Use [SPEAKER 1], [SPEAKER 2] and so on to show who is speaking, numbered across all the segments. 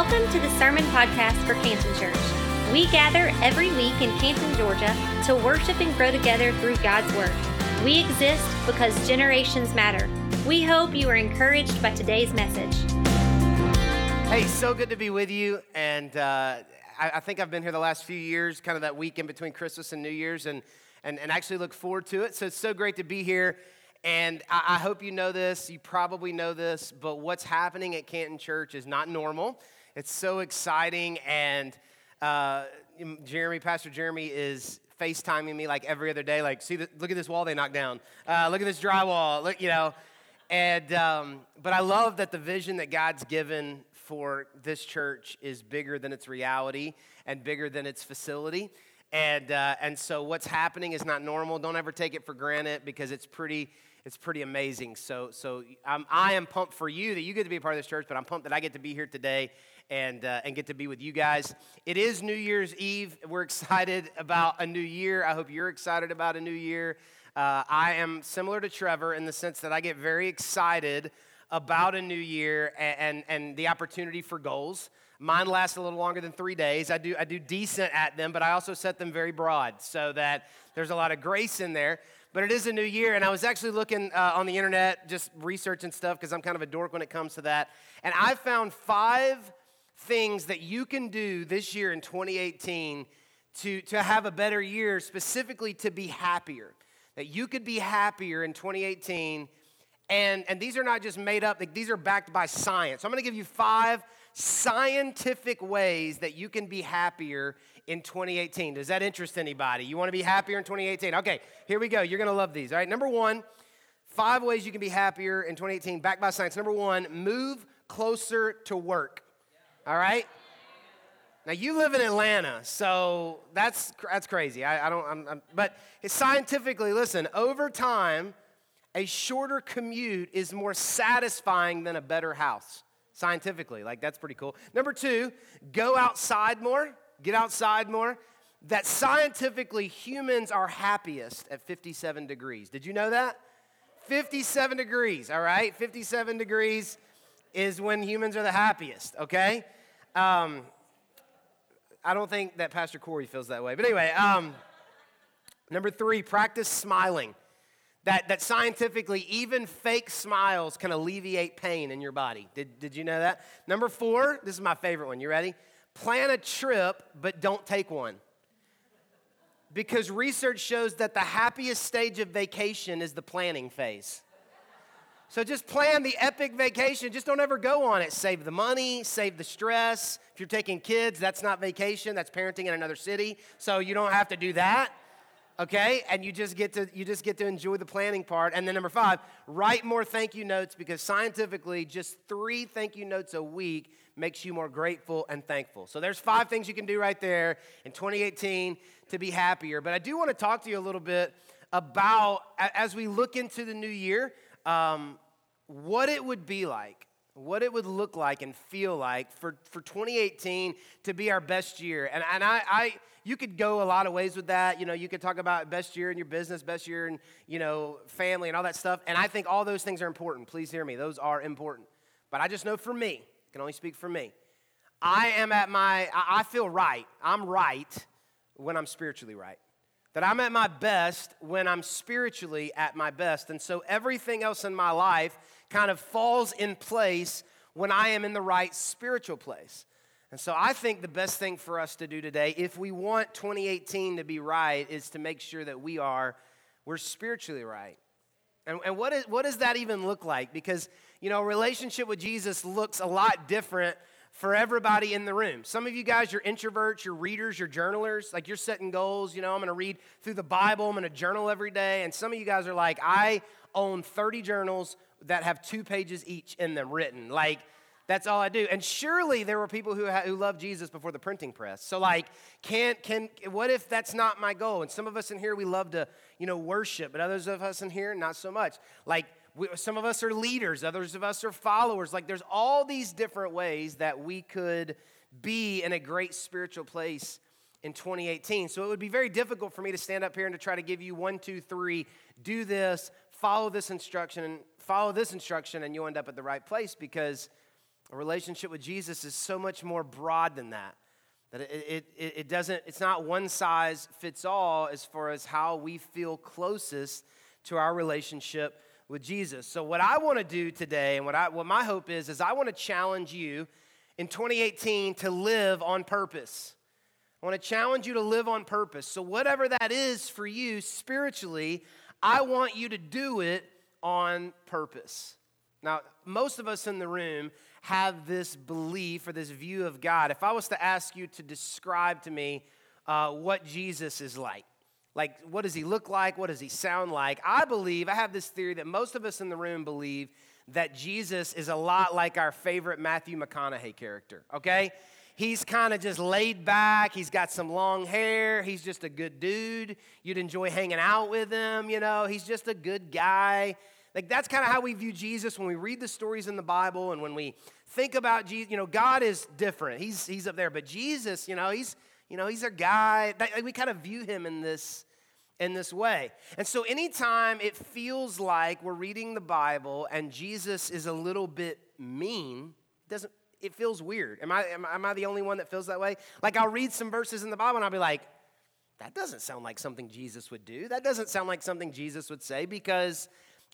[SPEAKER 1] Welcome to the Sermon Podcast for Canton Church. We gather every week in Canton, Georgia to worship and grow together through God's Word. We exist because generations matter. We hope you are encouraged by today's message.
[SPEAKER 2] Hey, so good to be with you. And uh, I, I, think I've been here the last few years, kind of that week in between Christmas and New Year's, and, and, and actually look forward to it. So it's so great to be here. And I, I hope you know this. You probably know this, but what's happening at Canton Church is not normal. It's so exciting. And uh, Jeremy, Pastor Jeremy, is FaceTiming me like every other day. Like, see, the, look at this wall they knocked down. Uh, look at this drywall. Look, you know. And um, but I love that the vision that God's given for this church is bigger than its reality and bigger than its facility. And uh, and so what's happening is not normal. Don't ever take it for granted because it's pretty it's pretty amazing. So so I'm, I am pumped for you that you get to be a part of this church, but I'm pumped that I get to be here today and, uh, and get to be with you guys. It is New Year's Eve. We're excited about a new year. I hope you're excited about a new year. Uh, I am similar to Trevor in the sense that I get very excited about a new year and, and, and the opportunity for goals. Mine lasts a little longer than three days. I do, I do decent at them, but I also set them very broad so that there's a lot of grace in there. But it is a new year, and I was actually looking uh, on the internet, just researching stuff, because I'm kind of a dork when it comes to that. And I found five things that you can do this year in 2018 to, to have a better year, specifically to be happier. That you could be happier in 2018. And, and these are not just made up, these are backed by science. So I'm gonna give you five scientific ways that you can be happier in 2018. Does that interest anybody? You wanna be happier in 2018? Okay, here we go. You're gonna love these. All right, number one, five ways you can be happier in 2018, backed by science. Number one, move closer to work all right? Now you live in Atlanta, so that's that's crazy. I, I don't. I'm, I'm, but scientifically, listen. Over time, a shorter commute is more satisfying than a better house. Scientifically, like that's pretty cool. Number two, go outside more. Get outside more. That scientifically, humans are happiest at 57 degrees. Did you know that? 57 degrees. All right, 57 degrees is when humans are the happiest. Okay. Um, I don't think that Pastor Corey feels that way. But anyway, um, number three, practice smiling. That, that scientifically, even fake smiles can alleviate pain in your body. Did, did you know that? Number four, this is my favorite one. You ready? Plan a trip, but don't take one. Because research shows that the happiest stage of vacation is the planning phase. So just plan the epic vacation. Just don't ever go on it. Save the money, save the stress. If you're taking kids, that's not vacation, that's parenting in another city. So you don't have to do that. Okay? And you just get to you just get to enjoy the planning part. And then number 5, write more thank you notes because scientifically just 3 thank you notes a week makes you more grateful and thankful. So there's five things you can do right there in 2018 to be happier. But I do want to talk to you a little bit about as we look into the new year, um, what it would be like, what it would look like and feel like for, for 2018 to be our best year. And, and I, I, you could go a lot of ways with that. You know, you could talk about best year in your business, best year in, you know, family and all that stuff. And I think all those things are important. Please hear me. Those are important. But I just know for me, I can only speak for me. I am at my, I feel right. I'm right when I'm spiritually right that I'm at my best when I'm spiritually at my best. And so everything else in my life kind of falls in place when I am in the right spiritual place. And so I think the best thing for us to do today, if we want 2018 to be right, is to make sure that we are, we're spiritually right. And, and what, is, what does that even look like? Because, you know, relationship with Jesus looks a lot different for everybody in the room. Some of you guys, you're introverts, you're readers, you're journalers. Like you're setting goals. You know, I'm to read through the Bible, I'm to journal every day. And some of you guys are like, I own 30 journals that have two pages each in them written. Like, that's all I do. And surely there were people who, ha- who loved Jesus before the printing press. So like, can can what if that's not my goal? And some of us in here we love to you know worship, but others of us in here not so much. Like we, some of us are leaders, others of us are followers. Like there's all these different ways that we could be in a great spiritual place in 2018. So it would be very difficult for me to stand up here and to try to give you one, two, three, do this, follow this instruction, and follow this instruction, and you'll end up at the right place because A relationship with Jesus is so much more broad than that. That it, it, it doesn't, it's not one size fits all as far as how we feel closest to our relationship with Jesus. So, what I want to do today, and what, I, what my hope is, is I want to challenge you in 2018 to live on purpose. I want to challenge you to live on purpose. So, whatever that is for you spiritually, I want you to do it on purpose. Now, most of us in the room have this belief or this view of God. If I was to ask you to describe to me uh, what Jesus is like, like what does he look like? What does he sound like? I believe, I have this theory that most of us in the room believe that Jesus is a lot like our favorite Matthew McConaughey character, okay? He's kind of just laid back. He's got some long hair. He's just a good dude. You'd enjoy hanging out with him, you know. He's just a good guy. Like that's kind of how we view Jesus when we read the stories in the Bible and when we think about Jesus. You know, God is different. He's he's up there, but Jesus, you know, he's you know he's a guy. like We kind of view him in this in this way. And so anytime it feels like we're reading the Bible and Jesus is a little bit mean, doesn't it feels weird. Am I, am, am I the only one that feels that way? Like I'll read some verses in the Bible and I'll be like, that doesn't sound like something Jesus would do. That doesn't sound like something Jesus would say because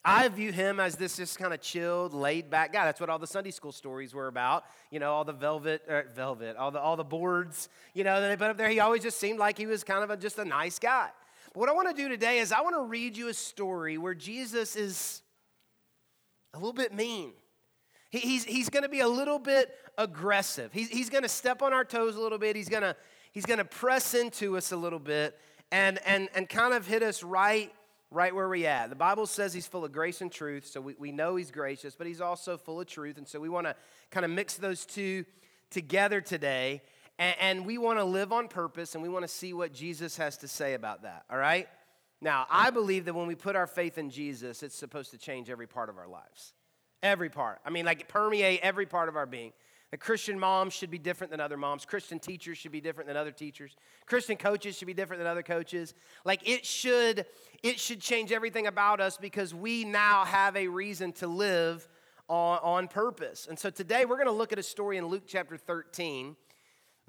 [SPEAKER 2] I view him as this just kind of chilled, laid back guy. That's what all the Sunday school stories were about. You know, all the velvet, er, velvet, all the all the boards. You know, that they put up there. He always just seemed like he was kind of a, just a nice guy. What I want to do today is I want to read you a story where Jesus is a little bit mean. He, he's he's going to be a little bit aggressive. He's he's going to step on our toes a little bit. He's going to he's going to press into us a little bit and and and kind of hit us right right where we at. The Bible says he's full of grace and truth, so we, we know he's gracious, but he's also full of truth. And so we want to kind of mix those two together today. And, and we want to live on purpose and we want to see what Jesus has to say about that, all right? Now, I believe that when we put our faith in Jesus, it's supposed to change every part of our lives. Every part. I mean, like permeate every part of our being. The Christian moms should be different than other moms. Christian teachers should be different than other teachers. Christian coaches should be different than other coaches. Like it should, it should change everything about us because we now have a reason to live on, on purpose. And so today we're going to look at a story in Luke chapter 13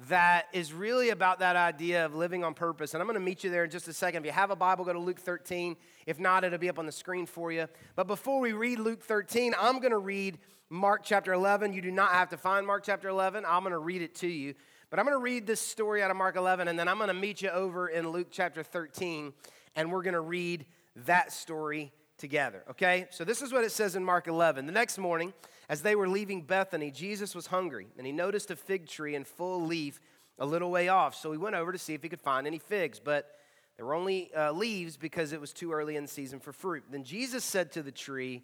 [SPEAKER 2] that is really about that idea of living on purpose. And I'm going to meet you there in just a second. If you have a Bible, go to Luke 13. If not, it'll be up on the screen for you. But before we read Luke 13, I'm going to read Mark chapter 11. You do not have to find Mark chapter 11. I'm going to read it to you. But I'm going to read this story out of Mark 11, and then I'm going to meet you over in Luke chapter 13, and we're going to read that story together, okay? So this is what it says in Mark 11. The next morning, as they were leaving Bethany, Jesus was hungry, and he noticed a fig tree in full leaf a little way off. So he went over to see if he could find any figs, but there were only uh, leaves because it was too early in the season for fruit. Then Jesus said to the tree,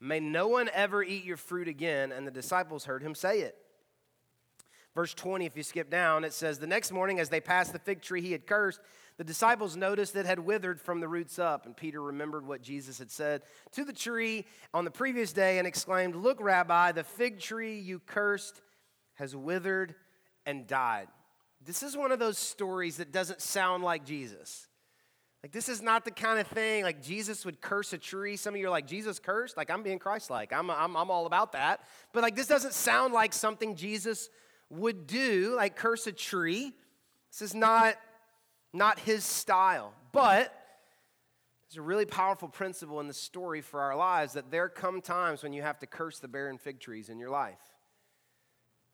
[SPEAKER 2] May no one ever eat your fruit again. And the disciples heard him say it. Verse 20, if you skip down, it says, The next morning, as they passed the fig tree he had cursed, the disciples noticed it had withered from the roots up. And Peter remembered what Jesus had said to the tree on the previous day and exclaimed, Look, Rabbi, the fig tree you cursed has withered and died. This is one of those stories that doesn't sound like Jesus. Like, this is not the kind of thing like Jesus would curse a tree. Some of you are like, Jesus cursed? Like, I'm being Christ like. I'm, I'm, I'm all about that. But, like, this doesn't sound like something Jesus would do, like curse a tree. This is not, not his style. But there's a really powerful principle in the story for our lives that there come times when you have to curse the barren fig trees in your life.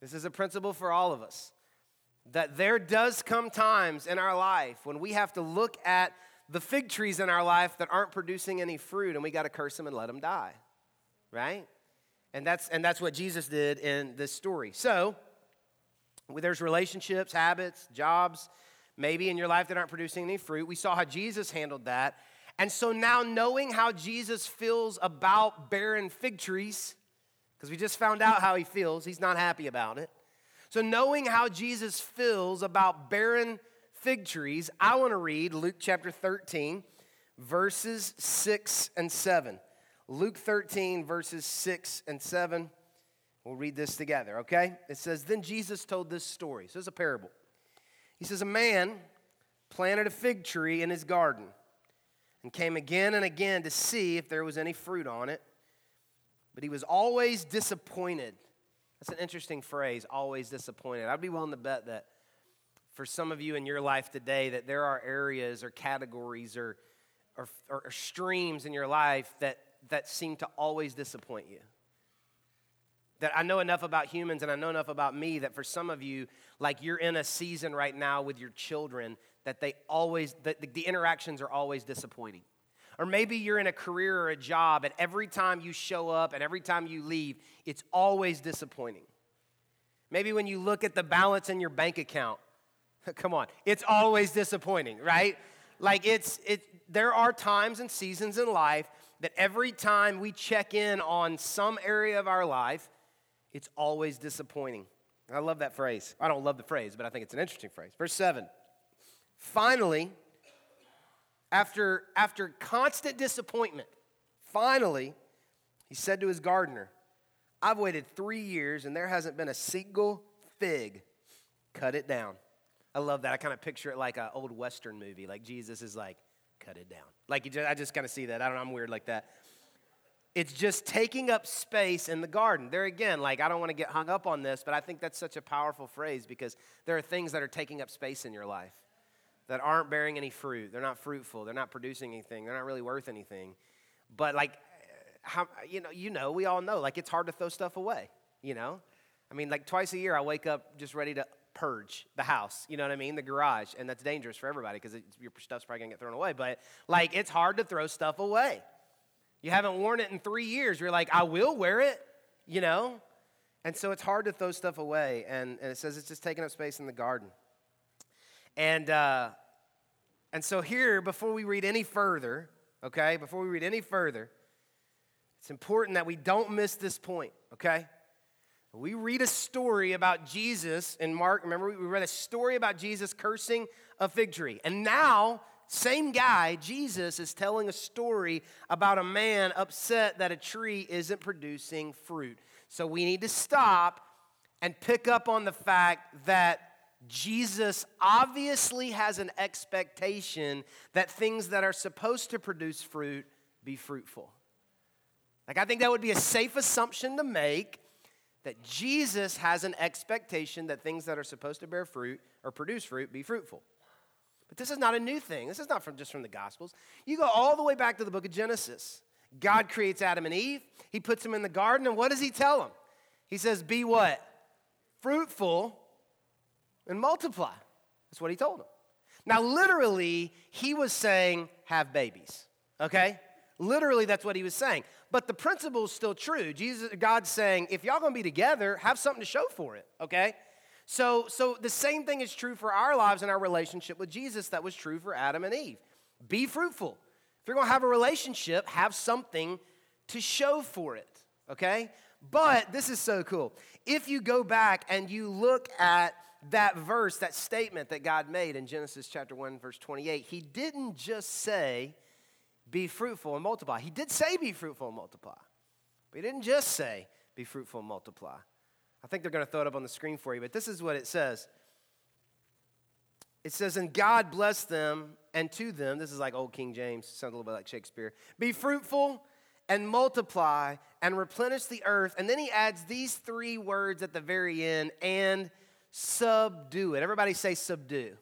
[SPEAKER 2] This is a principle for all of us. That there does come times in our life when we have to look at the fig trees in our life that aren't producing any fruit and we got to curse them and let them die. Right? And that's and that's what Jesus did in this story. So, there's relationships, habits, jobs, maybe in your life that aren't producing any fruit. We saw how Jesus handled that. And so now knowing how Jesus feels about barren fig trees, because we just found out how he feels, he's not happy about it. So knowing how Jesus feels about barren fig trees, I want to read Luke chapter 13, verses 6 and 7. Luke 13, verses 6 and 7. We'll read this together, okay? It says, Then Jesus told this story. So it's a parable. He says, A man planted a fig tree in his garden and came again and again to see if there was any fruit on it, but he was always disappointed That's an interesting phrase, always disappointed. I'd be willing to bet that for some of you in your life today, that there are areas or categories or, or, or streams in your life that, that seem to always disappoint you that I know enough about humans and I know enough about me that for some of you, like you're in a season right now with your children that they always, that the, the interactions are always disappointing. Or maybe you're in a career or a job and every time you show up and every time you leave, it's always disappointing. Maybe when you look at the balance in your bank account, come on, it's always disappointing, right? Like it's, it, there are times and seasons in life that every time we check in on some area of our life, it's always disappointing. I love that phrase. I don't love the phrase, but I think it's an interesting phrase. Verse 7. Finally, after, after constant disappointment, finally, he said to his gardener, I've waited three years and there hasn't been a single fig. Cut it down. I love that. I kind of picture it like an old Western movie. Like Jesus is like, cut it down. Like, just, I just kind of see that. I don't know, I'm weird like that. It's just taking up space in the garden. There again, like, I don't want to get hung up on this, but I think that's such a powerful phrase because there are things that are taking up space in your life that aren't bearing any fruit. They're not fruitful. They're not producing anything. They're not really worth anything. But, like, how, you know, you know, we all know, like, it's hard to throw stuff away, you know? I mean, like, twice a year, I wake up just ready to purge the house, you know what I mean? The garage. And that's dangerous for everybody because your stuff's probably going to get thrown away. But, like, it's hard to throw stuff away. You haven't worn it in three years. You're like, I will wear it, you know? And so it's hard to throw stuff away. And, and it says it's just taking up space in the garden. And, uh, and so here, before we read any further, okay, before we read any further, it's important that we don't miss this point, okay? We read a story about Jesus in Mark. Remember, we read a story about Jesus cursing a fig tree. And now same guy, Jesus, is telling a story about a man upset that a tree isn't producing fruit. So we need to stop and pick up on the fact that Jesus obviously has an expectation that things that are supposed to produce fruit be fruitful. Like, I think that would be a safe assumption to make that Jesus has an expectation that things that are supposed to bear fruit or produce fruit be fruitful. This is not a new thing. This is not from just from the Gospels. You go all the way back to the book of Genesis. God creates Adam and Eve. He puts them in the garden, and what does he tell them? He says, Be what? Fruitful and multiply. That's what he told them. Now, literally, he was saying, Have babies. Okay? Literally, that's what he was saying. But the principle is still true. Jesus, God's saying, if y'all gonna be together, have something to show for it, okay? So, so the same thing is true for our lives and our relationship with Jesus that was true for Adam and Eve. Be fruitful. If you're going to have a relationship, have something to show for it, okay? But this is so cool. If you go back and you look at that verse, that statement that God made in Genesis chapter 1, verse 28, he didn't just say, be fruitful and multiply. He did say, be fruitful and multiply. But he didn't just say, be fruitful and multiply. I think they're going to throw it up on the screen for you, but this is what it says. It says, And God blessed them and to them, this is like old King James, sounds a little bit like Shakespeare, be fruitful and multiply and replenish the earth. And then he adds these three words at the very end and subdue it. Everybody say subdue.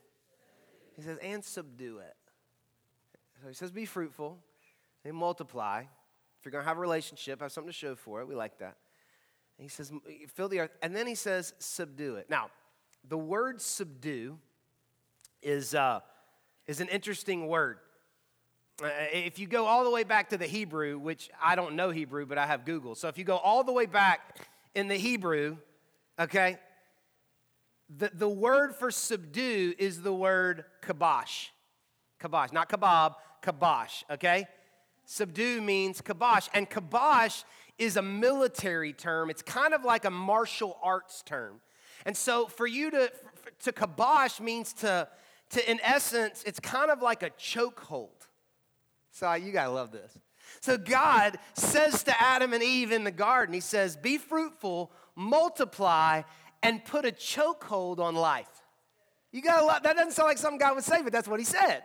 [SPEAKER 2] He says, and subdue it. So he says, be fruitful and multiply. If you're going to have a relationship, have something to show for it. We like that. He says, fill the earth. And then he says, subdue it. Now, the word subdue is, uh, is an interesting word. Uh, if you go all the way back to the Hebrew, which I don't know Hebrew, but I have Google. So if you go all the way back in the Hebrew, okay, the, the word for subdue is the word kabosh. Kabosh, not kebab, kabosh, okay? Subdue means kabosh. And kabosh is a military term, it's kind of like a martial arts term. And so for you to, to kabosh means to, to, in essence, it's kind of like a chokehold. So you gotta love this. So God says to Adam and Eve in the garden, He says, Be fruitful, multiply, and put a chokehold on life. You gotta love that doesn't sound like something God would say, but that's what He said.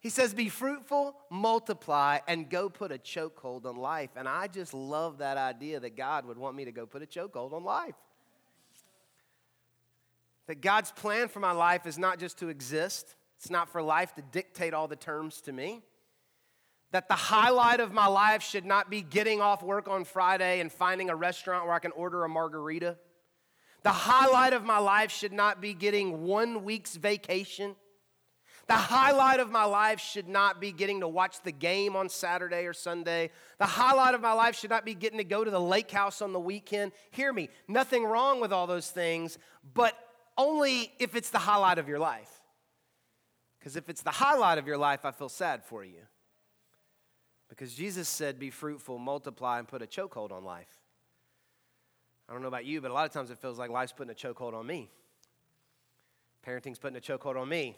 [SPEAKER 2] He says, Be fruitful, multiply, and go put a chokehold on life. And I just love that idea that God would want me to go put a chokehold on life. That God's plan for my life is not just to exist, it's not for life to dictate all the terms to me. That the highlight of my life should not be getting off work on Friday and finding a restaurant where I can order a margarita. The highlight of my life should not be getting one week's vacation. The highlight of my life should not be getting to watch the game on Saturday or Sunday. The highlight of my life should not be getting to go to the lake house on the weekend. Hear me, nothing wrong with all those things, but only if it's the highlight of your life. Because if it's the highlight of your life, I feel sad for you. Because Jesus said, Be fruitful, multiply, and put a chokehold on life. I don't know about you, but a lot of times it feels like life's putting a chokehold on me. Parenting's putting a chokehold on me.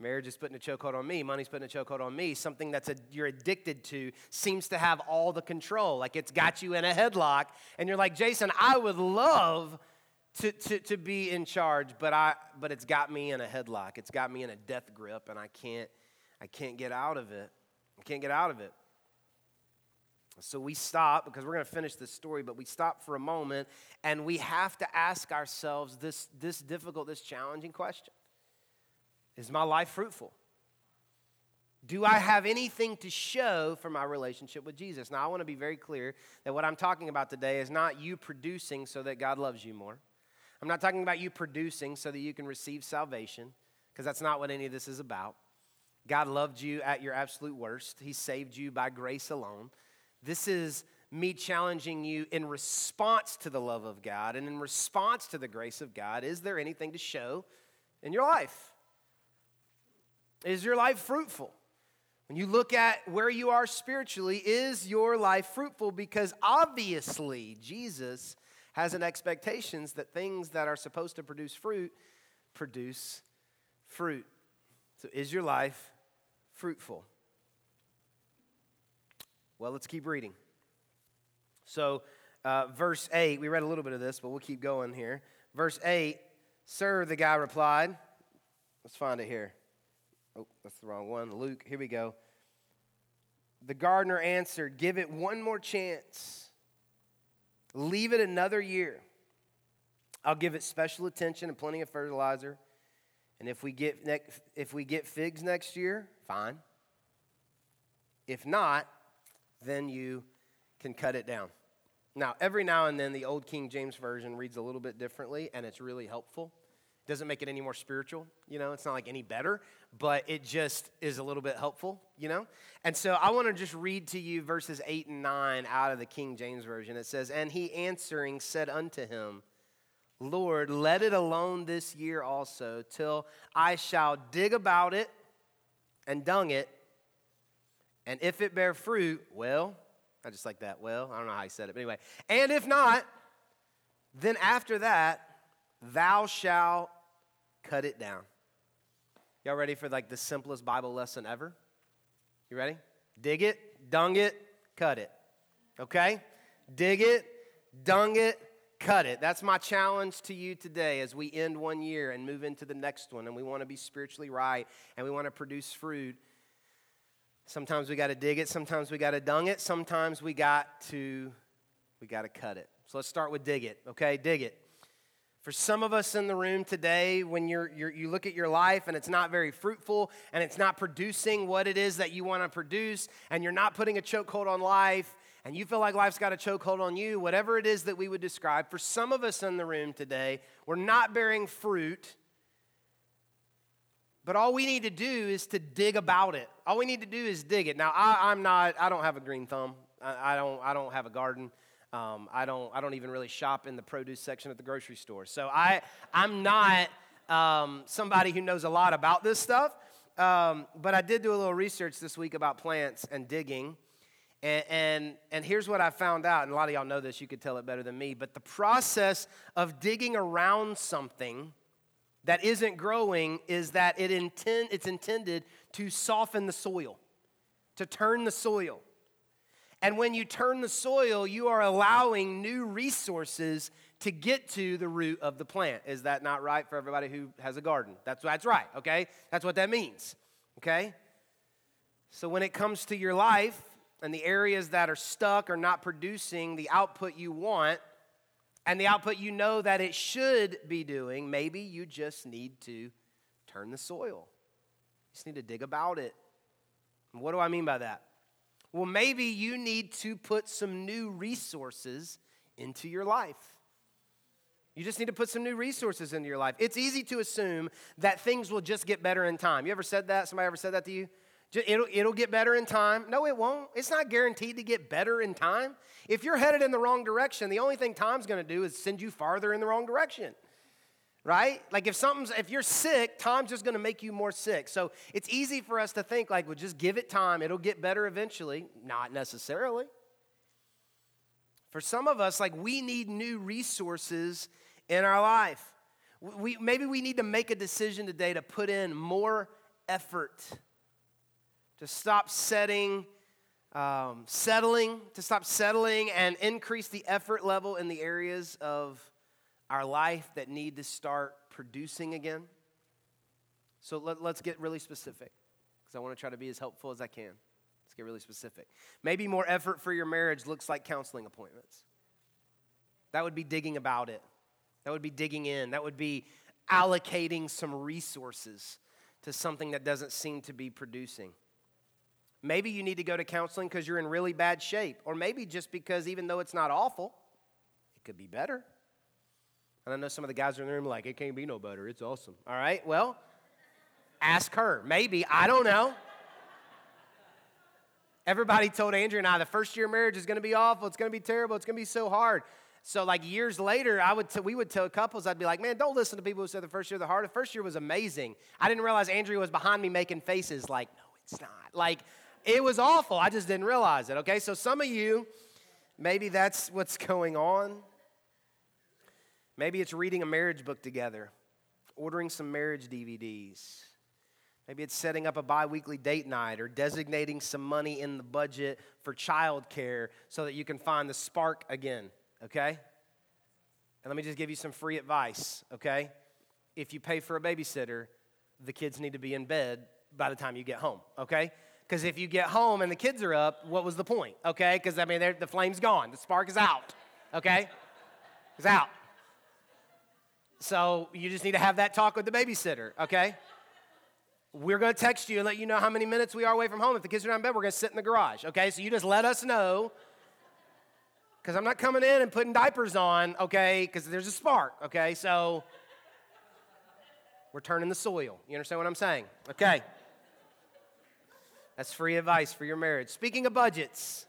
[SPEAKER 2] Marriage is putting a chokehold on me. Money's putting a chokehold on me. Something that's a, you're addicted to seems to have all the control. Like it's got you in a headlock. And you're like, Jason, I would love to, to, to be in charge, but, I, but it's got me in a headlock. It's got me in a death grip, and I can't, I can't get out of it. I can't get out of it. So we stop because we're going to finish this story, but we stop for a moment and we have to ask ourselves this, this difficult, this challenging question Is my life fruitful? Do I have anything to show for my relationship with Jesus? Now, I want to be very clear that what I'm talking about today is not you producing so that God loves you more. I'm not talking about you producing so that you can receive salvation, because that's not what any of this is about. God loved you at your absolute worst, He saved you by grace alone. This is me challenging you in response to the love of God and in response to the grace of God. Is there anything to show in your life? Is your life fruitful? When you look at where you are spiritually, is your life fruitful? Because obviously, Jesus has an expectations that things that are supposed to produce fruit produce fruit. So, is your life fruitful? Well, let's keep reading. So, uh, verse 8, we read a little bit of this, but we'll keep going here. Verse 8, Sir, the guy replied, let's find it here. Oh, that's the wrong one. Luke, here we go. The gardener answered, Give it one more chance. Leave it another year. I'll give it special attention and plenty of fertilizer. And if we get, if we get figs next year, fine. If not, then you can cut it down. Now, every now and then, the Old King James Version reads a little bit differently, and it's really helpful. Doesn't make it any more spiritual, you know, it's not like any better, but it just is a little bit helpful, you know? And so I want to just read to you verses 8 and 9 out of the King James Version. It says, And he answering said unto him, Lord, let it alone this year also, till I shall dig about it and dung it and if it bear fruit, well, I just like that. Well, I don't know how he said it, but anyway. And if not, then after that, thou shalt cut it down. Y'all ready for like the simplest Bible lesson ever? You ready? Dig it, dung it, cut it. Okay? Dig it, dung it, cut it. That's my challenge to you today as we end one year and move into the next one. And we want to be spiritually right and we want to produce fruit Sometimes we got to dig it, sometimes we got to dung it, sometimes we got to we got to cut it. So let's start with dig it, okay? Dig it. For some of us in the room today, when you're, you're, you look at your life and it's not very fruitful and it's not producing what it is that you want to produce, and you're not putting a chokehold on life, and you feel like life's got a chokehold on you, whatever it is that we would describe, for some of us in the room today, we're not bearing fruit but all we need to do is to dig about it. All we need to do is dig it. Now, I, am not, I don't have a green thumb. I, I, don't, I don't have a garden. Um, I, don't, I don't even really shop in the produce section at the grocery store. So I, I'm not um, somebody who knows a lot about this stuff. Um, but I did do a little research this week about plants and digging. And, and, and, here's what I found out, and a lot of y'all know this, you could tell it better than me, but the process of digging around something that isn't growing is that it intend, it's intended to soften the soil, to turn the soil. And when you turn the soil, you are allowing new resources to get to the root of the plant. Is that not right for everybody who has a garden? That's, that's right, okay? That's what that means, okay? So when it comes to your life and the areas that are stuck or not producing the output you want, and the output you know that it should be doing, maybe you just need to turn the soil. You just need to dig about it. And what do I mean by that? Well, maybe you need to put some new resources into your life. You just need to put some new resources into your life. It's easy to assume that things will just get better in time. You ever said that? Somebody ever said that to you? It'll, it'll get better in time. No, it won't. It's not guaranteed to get better in time. If you're headed in the wrong direction, the only thing time's going to do is send you farther in the wrong direction. Right? Like if something's if you're sick, time's just going to make you more sick. So it's easy for us to think like, well, just give it time. It'll get better eventually. Not necessarily. For some of us, like we need new resources in our life. We, maybe we need to make a decision today to put in more effort to stop setting, um, settling, to stop settling and increase the effort level in the areas of our life that need to start producing again. So let, let's get really specific because I want to try to be as helpful as I can. Let's get really specific. Maybe more effort for your marriage looks like counseling appointments. That would be digging about it. That would be digging in. That would be allocating some resources to something that doesn't seem to be producing. Maybe you need to go to counseling because you're in really bad shape, or maybe just because even though it's not awful, it could be better. And I know some of the guys in the room like, it can't be no better. It's awesome. All right, well, ask her. Maybe. I don't know. Everybody told Andrew and I the first year of marriage is going to be awful. It's going to be terrible. It's going to be so hard. So like years later, I would t- we would tell couples, I'd be like, man, don't listen to people who said the first year the hard. The first year was amazing. I didn't realize Andrew was behind me making faces like, no, it's not. Like it was awful. I just didn't realize it, okay? So some of you, maybe that's what's going on. Maybe it's reading a marriage book together, ordering some marriage DVDs. Maybe it's setting up a bi weekly date night or designating some money in the budget for childcare so that you can find the spark again, okay? And let me just give you some free advice, okay? If you pay for a babysitter, the kids need to be in bed by the time you get home, okay? Because if you get home and the kids are up, what was the point? Okay? Because I mean, the flame's gone, the spark is out. Okay? It's out. So you just need to have that talk with the babysitter. Okay? We're to text you and let you know how many minutes we are away from home. If the kids are not in bed, we're to sit in the garage. Okay? So you just let us know. Because I'm not coming in and putting diapers on, okay? Because there's a spark, okay? So we're turning the soil. You understand what I'm saying? Okay. That's free advice for your marriage. Speaking of budgets,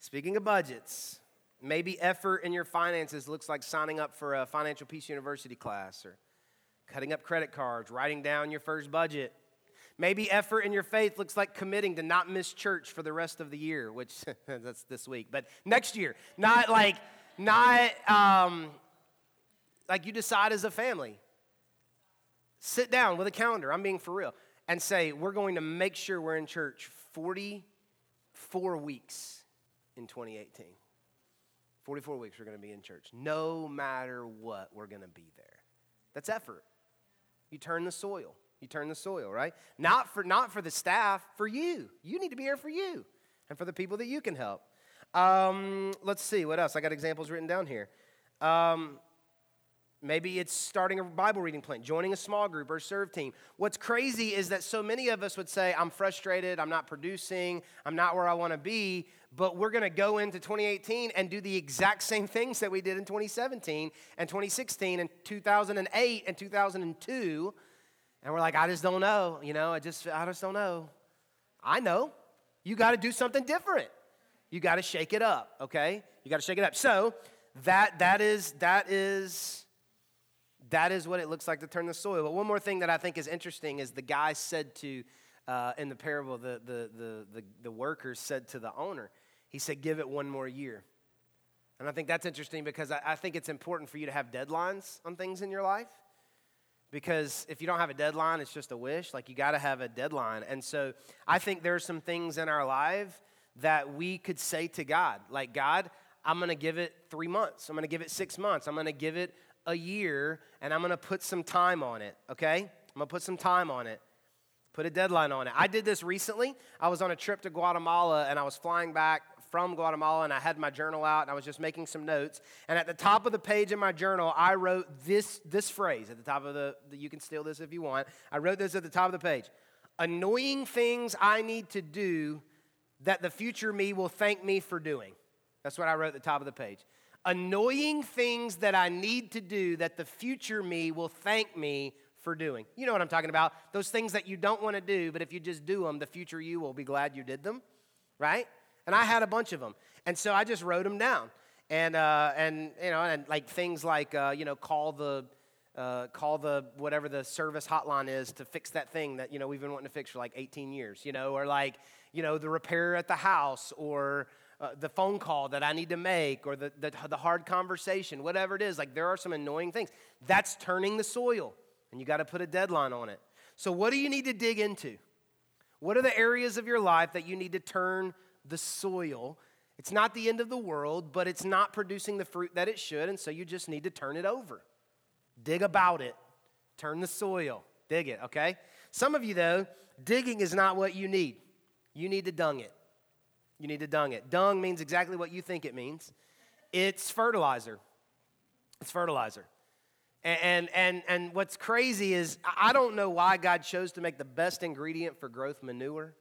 [SPEAKER 2] speaking of budgets, maybe effort in your finances looks like signing up for a Financial Peace University class or cutting up credit cards, writing down your first budget. Maybe effort in your faith looks like committing to not miss church for the rest of the year, which that's this week, but next year. Not like, not um, like you decide as a family. Sit down with a calendar. I'm being for real and say, we're going to make sure we're in church 44 weeks in 2018. 44 weeks we're going to be in church. No matter what, we're going to be there. That's effort. You turn the soil. You turn the soil, right? Not for, not for the staff, for you. You need to be here for you and for the people that you can help. Um, let's see, what else? I got examples written down here. Um, Maybe it's starting a Bible reading plan, joining a small group or serve team. What's crazy is that so many of us would say, I'm frustrated, I'm not producing, I'm not where I want to be, but we're going to go into 2018 and do the exact same things that we did in 2017 and 2016 and 2008 and 2002. And we're like, I just don't know, you know, I just, I just don't know. I know. You got to do something different. You got to shake it up, okay? You got to shake it up. So that that is that is that is what it looks like to turn the soil. But one more thing that I think is interesting is the guy said to, uh, in the parable, the, the, the, the, the workers said to the owner, he said, give it one more year. And I think that's interesting because I, I think it's important for you to have deadlines on things in your life. Because if you don't have a deadline, it's just a wish. Like you got to have a deadline. And so I think there are some things in our life that we could say to God, like, God, I'm going to give it three months. I'm going to give it six months. I'm going to give it a year and I'm gonna put some time on it, okay? I'm gonna put some time on it. Put a deadline on it. I did this recently. I was on a trip to Guatemala and I was flying back from Guatemala and I had my journal out and I was just making some notes. And at the top of the page in my journal, I wrote this, this phrase at the top of the, you can steal this if you want. I wrote this at the top of the page Annoying things I need to do that the future me will thank me for doing. That's what I wrote at the top of the page. Annoying things that I need to do that the future me will thank me for doing. You know what I'm talking about. Those things that you don't want to do, but if you just do them, the future you will be glad you did them, right? And I had a bunch of them. And so I just wrote them down. And, uh, and you know, and like things like, uh, you know, call the, uh, call the whatever the service hotline is to fix that thing that, you know, we've been wanting to fix for like 18 years, you know, or like, you know, the repair at the house or, uh, the phone call that I need to make or the, the, the hard conversation, whatever it is. Like there are some annoying things. That's turning the soil and you got to put a deadline on it. So, what do you need to dig into? What are the areas of your life that you need to turn the soil? It's not the end of the world, but it's not producing the fruit that it should, and so you just need to turn it over. Dig about it, turn the soil, dig it, okay? Some of you, though, digging is not what you need. You need to dung it. You need to dung it. Dung means exactly what you think it means it's fertilizer. It's fertilizer. And, and, and what's crazy is, I don't know why God chose to make the best ingredient for growth manure,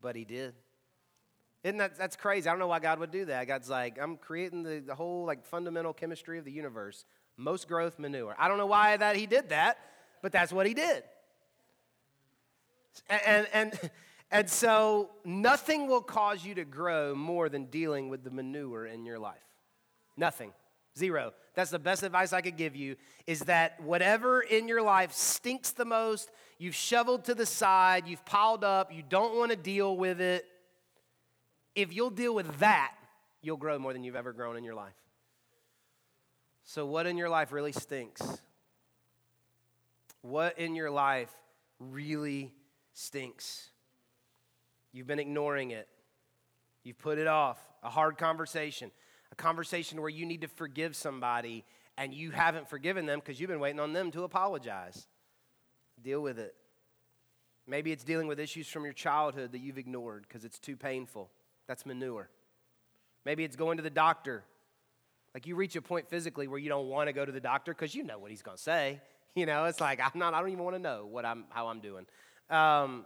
[SPEAKER 2] but He did. Isn't that that's crazy? I don't know why God would do that. God's like, I'm creating the, the whole like fundamental chemistry of the universe. Most growth manure. I don't know why that He did that, but that's what He did. And, and, and, and so nothing will cause you to grow more than dealing with the manure in your life. Nothing. Zero. That's the best advice I could give you is that whatever in your life stinks the most, you've shoveled to the side, you've piled up, you don't want to deal with it. If you'll deal with that, you'll grow more than you've ever grown in your life. So, what in your life really stinks? What in your life really stinks? You've been ignoring it. You've put it off. A hard conversation a conversation where you need to forgive somebody and you haven't forgiven them because you've been waiting on them to apologize. Deal with it. Maybe it's dealing with issues from your childhood that you've ignored because it's too painful. That's manure. Maybe it's going to the doctor. Like you reach a point physically where you don't want to go to the doctor because you know what he's going to say. You know, it's like I'm not. I don't even want to know what I'm, how I'm doing. Um,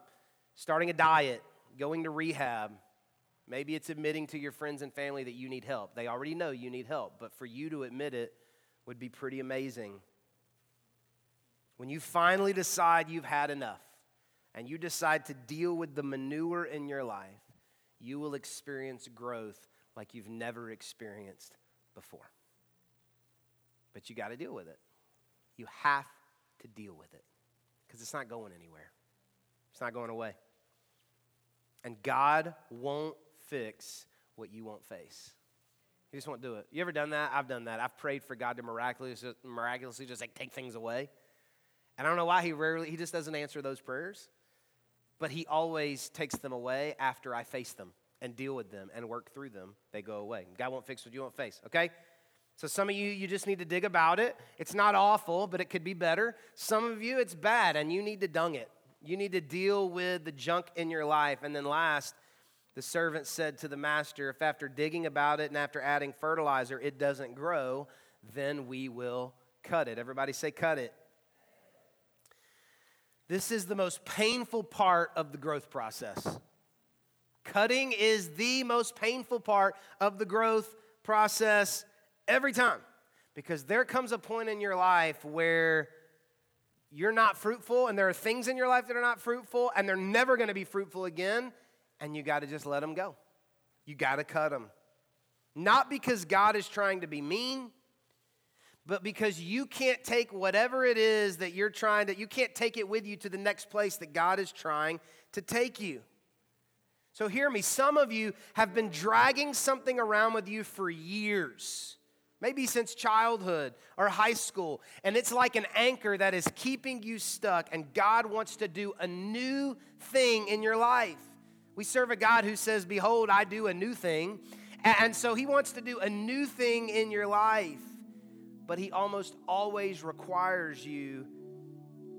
[SPEAKER 2] starting a diet, going to rehab, Maybe it's admitting to your friends and family that you need help. They already know you need help, but for you to admit it would be pretty amazing. When you finally decide you've had enough and you decide to deal with the manure in your life, you will experience growth like you've never experienced before. But you got to deal with it. You have to deal with it because it's not going anywhere, it's not going away. And God won't fix what you won't face. He just won't do it. You ever done that? I've done that. I've prayed for God to miraculously, miraculously just like take things away. And I don't know why he rarely, he just doesn't answer those prayers. But he always takes them away after I face them and deal with them and work through them. They go away. God won't fix what you won't face, okay? So some of you, you just need to dig about it. It's not awful, but it could be better. Some of you, it's bad and you need to dung it. You need to deal with the junk in your life. And then last, the servant said to the master, If after digging about it and after adding fertilizer it doesn't grow, then we will cut it. Everybody say, cut it. This is the most painful part of the growth process. Cutting is the most painful part of the growth process every time because there comes a point in your life where you're not fruitful and there are things in your life that are not fruitful and they're never going to be fruitful again and you got to just let them go. You got to cut them. Not because God is trying to be mean, but because you can't take whatever it is that you're trying to, you can't take it with you to the next place that God is trying to take you. So, hear me. Some of you have been dragging something around with you for years, maybe since childhood or high school, and it's like an anchor that is keeping you stuck, and God wants to do a new thing in your life. We serve a God who says, Behold, I do a new thing. And so he wants to do a new thing in your life, but he almost always requires you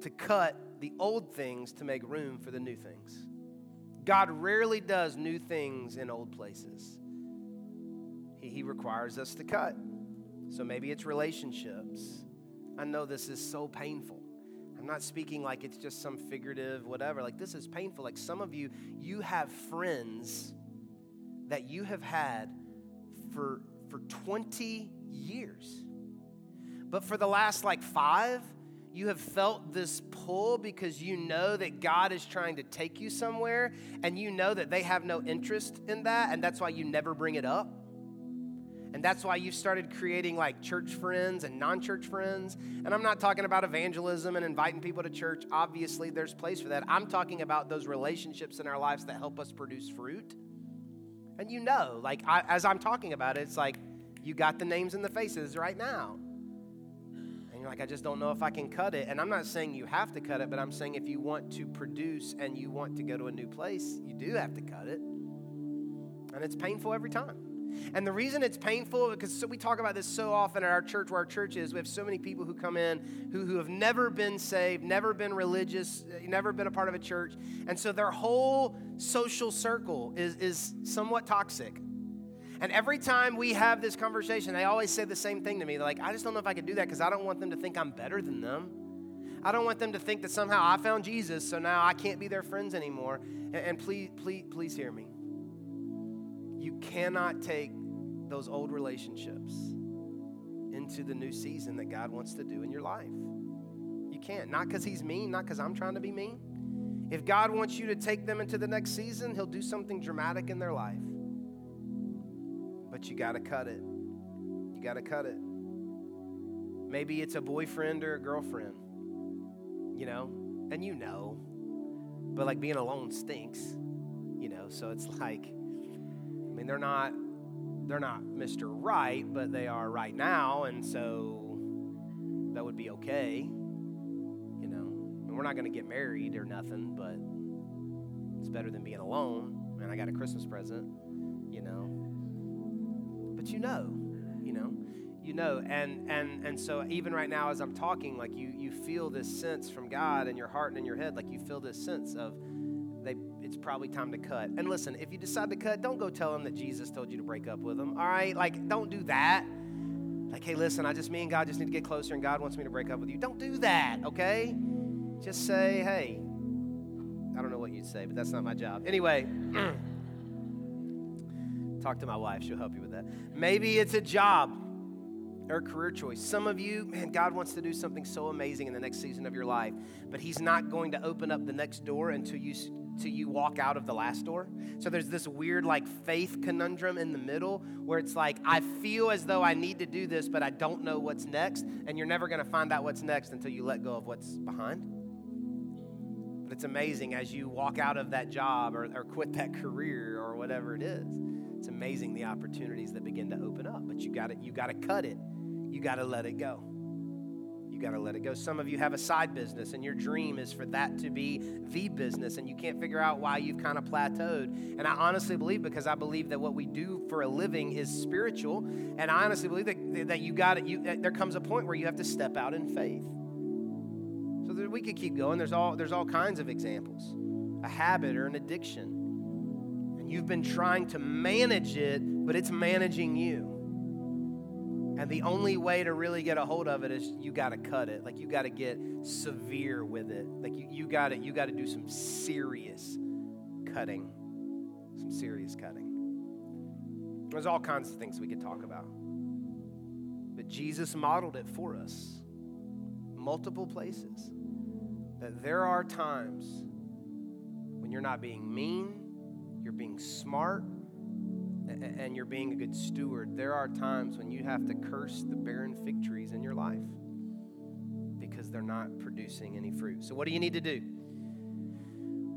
[SPEAKER 2] to cut the old things to make room for the new things. God rarely does new things in old places. he requires us to cut. So maybe it's relationships. I know this is so painful. I'm not speaking like it's just some figurative whatever. Like this is painful. Like some of you, you have friends that you have had for for 20 years. But for the last like 5, you have felt this pull because you know that God is trying to take you somewhere and you know that they have no interest in that and that's why you never bring it up. And that's why you've started creating like church friends and non church friends. And I'm not talking about evangelism and inviting people to church. Obviously, there's place for that. I'm talking about those relationships in our lives that help us produce fruit. And you know, like I, as I'm talking about it, it's like you got the names and the faces right now. And you're like, I just don't know if I can cut it. And I'm not saying you have to cut it, but I'm saying if you want to produce and you want to go to a new place, you do have to cut it. And it's painful every time. And the reason it's painful, because so we talk about this so often at our church, where our church is, we have so many people who come in who, who have never been saved, never been religious, eh, never been a part of a church. And so their whole social circle is, is somewhat toxic. And every time we have this conversation, they always say the same thing to me. They're like, I just don't know if I could do that because I don't want them to think I'm better than them. I don't want them to think that somehow I found Jesus, so now I can't be their friends anymore. And, and please, please, please hear me. Cannot take those old relationships into the new season that God wants to do in your life. You can't. Not because He's mean, not because I'm trying to be mean. If God wants you to take them into the next season, He'll do something dramatic in their life. But you got to cut it. You got to cut it. Maybe it's a boyfriend or a girlfriend, you know, and you know, but like being alone stinks, you know, so it's like, I mean, they're not they're not Mr. Right, but they are right now, and so that would be okay. You know, and we're not going to get married or nothing, but it's better than being alone. And I got a Christmas present, you know. But you know, you know, you know, and and and so even right now as I'm talking, like you you feel this sense from God in your heart and in your head, like you feel this sense of it's probably time to cut. And listen, if you decide to cut, don't go tell them that Jesus told you to break up with them. All right? Like, don't do that. Like, hey, listen, I just, me and God just need to get closer and God wants me to break up with you. Don't do that, okay? Just say, hey, I don't know what you'd say, but that's not my job. Anyway, talk to my wife. She'll help you with that. Maybe it's a job or a career choice. Some of you, man, God wants to do something so amazing in the next season of your life, but He's not going to open up the next door until you till you walk out of the last door. So there's this weird like faith conundrum in the middle where it's like I feel as though I need to do this, but I don't know what's next, and you're never going to find out what's next until you let go of what's behind. But it's amazing as you walk out of that job or, or quit that career or whatever it is. It's amazing the opportunities that begin to open up, but you got you got to cut it. You got to let it go got to let it go. Some of you have a side business, and your dream is for that to be the business, and you can't figure out why you've kind of plateaued. And I honestly believe because I believe that what we do for a living is spiritual, and I honestly believe that, that you got it. You, there comes a point where you have to step out in faith. So that we could keep going. There's all there's all kinds of examples, a habit or an addiction, and you've been trying to manage it, but it's managing you. And the only way to really get a hold of it is you got to cut it. Like you got to get severe with it. Like you, you got to you got to do some serious cutting. Some serious cutting. There's all kinds of things we could talk about. But Jesus modeled it for us. Multiple places. That there are times when you're not being mean, you're being smart, and you're being a good steward, there are times when you have to curse the barren fig trees in your life because they're not producing any fruit. So, what do you need to do?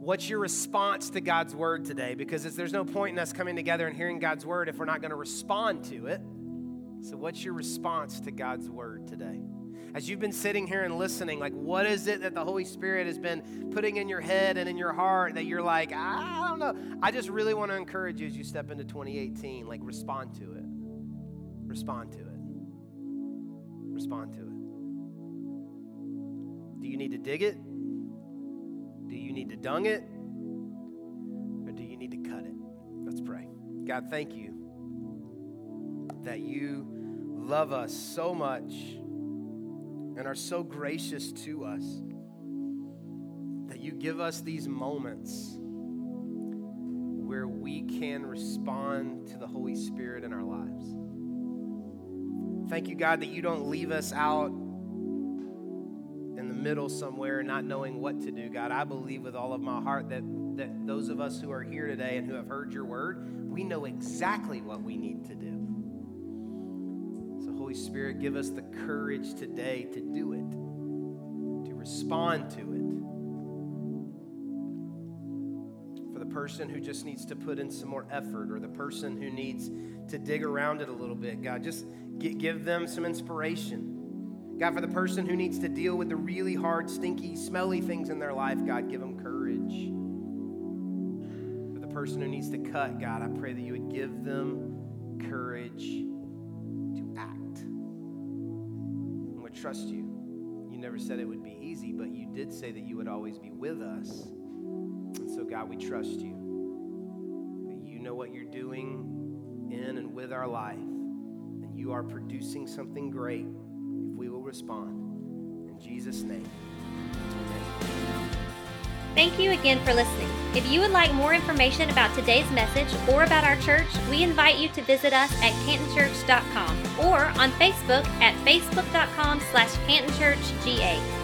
[SPEAKER 2] What's your response to God's word today? Because there's no point in us coming together and hearing God's word if we're not going to respond to it. So, what's your response to God's word today? As you've been sitting here and listening, like what is it that the Holy Spirit has been putting in your head and in your heart that you're like, I don't know. I just really want to encourage you as you step into 2018, like respond to it. Respond to it. Respond to it. Do you need to dig it? Do you need to dung it? Or do you need to cut it? Let's pray. God, thank you that you love us so much and are so gracious to us that you give us these moments where we can respond to the Holy Spirit in our lives. Thank you, God, that you don't leave us out in the middle somewhere not knowing what to do. God, I believe with all of my heart that, that those of us who are here today and who have heard your word, we know exactly what we need to do. Holy Spirit, give us the courage today to do it, to respond to it. For the person who just needs to put in some more effort, or the person who needs to dig around it a little bit, God, just give them some inspiration. God, for the person who needs to deal with the really hard, stinky, smelly things in their life, God, give them courage. For the person who needs to cut, God, I pray that you would give them courage trust you. You never said it would be easy, but you did say that you would always be with us. And so, God, we trust you. You know what you're doing in and with our life, and you are producing something great if we will respond. In Jesus' name. Amen.
[SPEAKER 1] Thank you again for listening. If you would like more information about today's message or about our church, we invite you to visit us at cantonchurch.com or on Facebook at facebook.com slash cantonchurchga.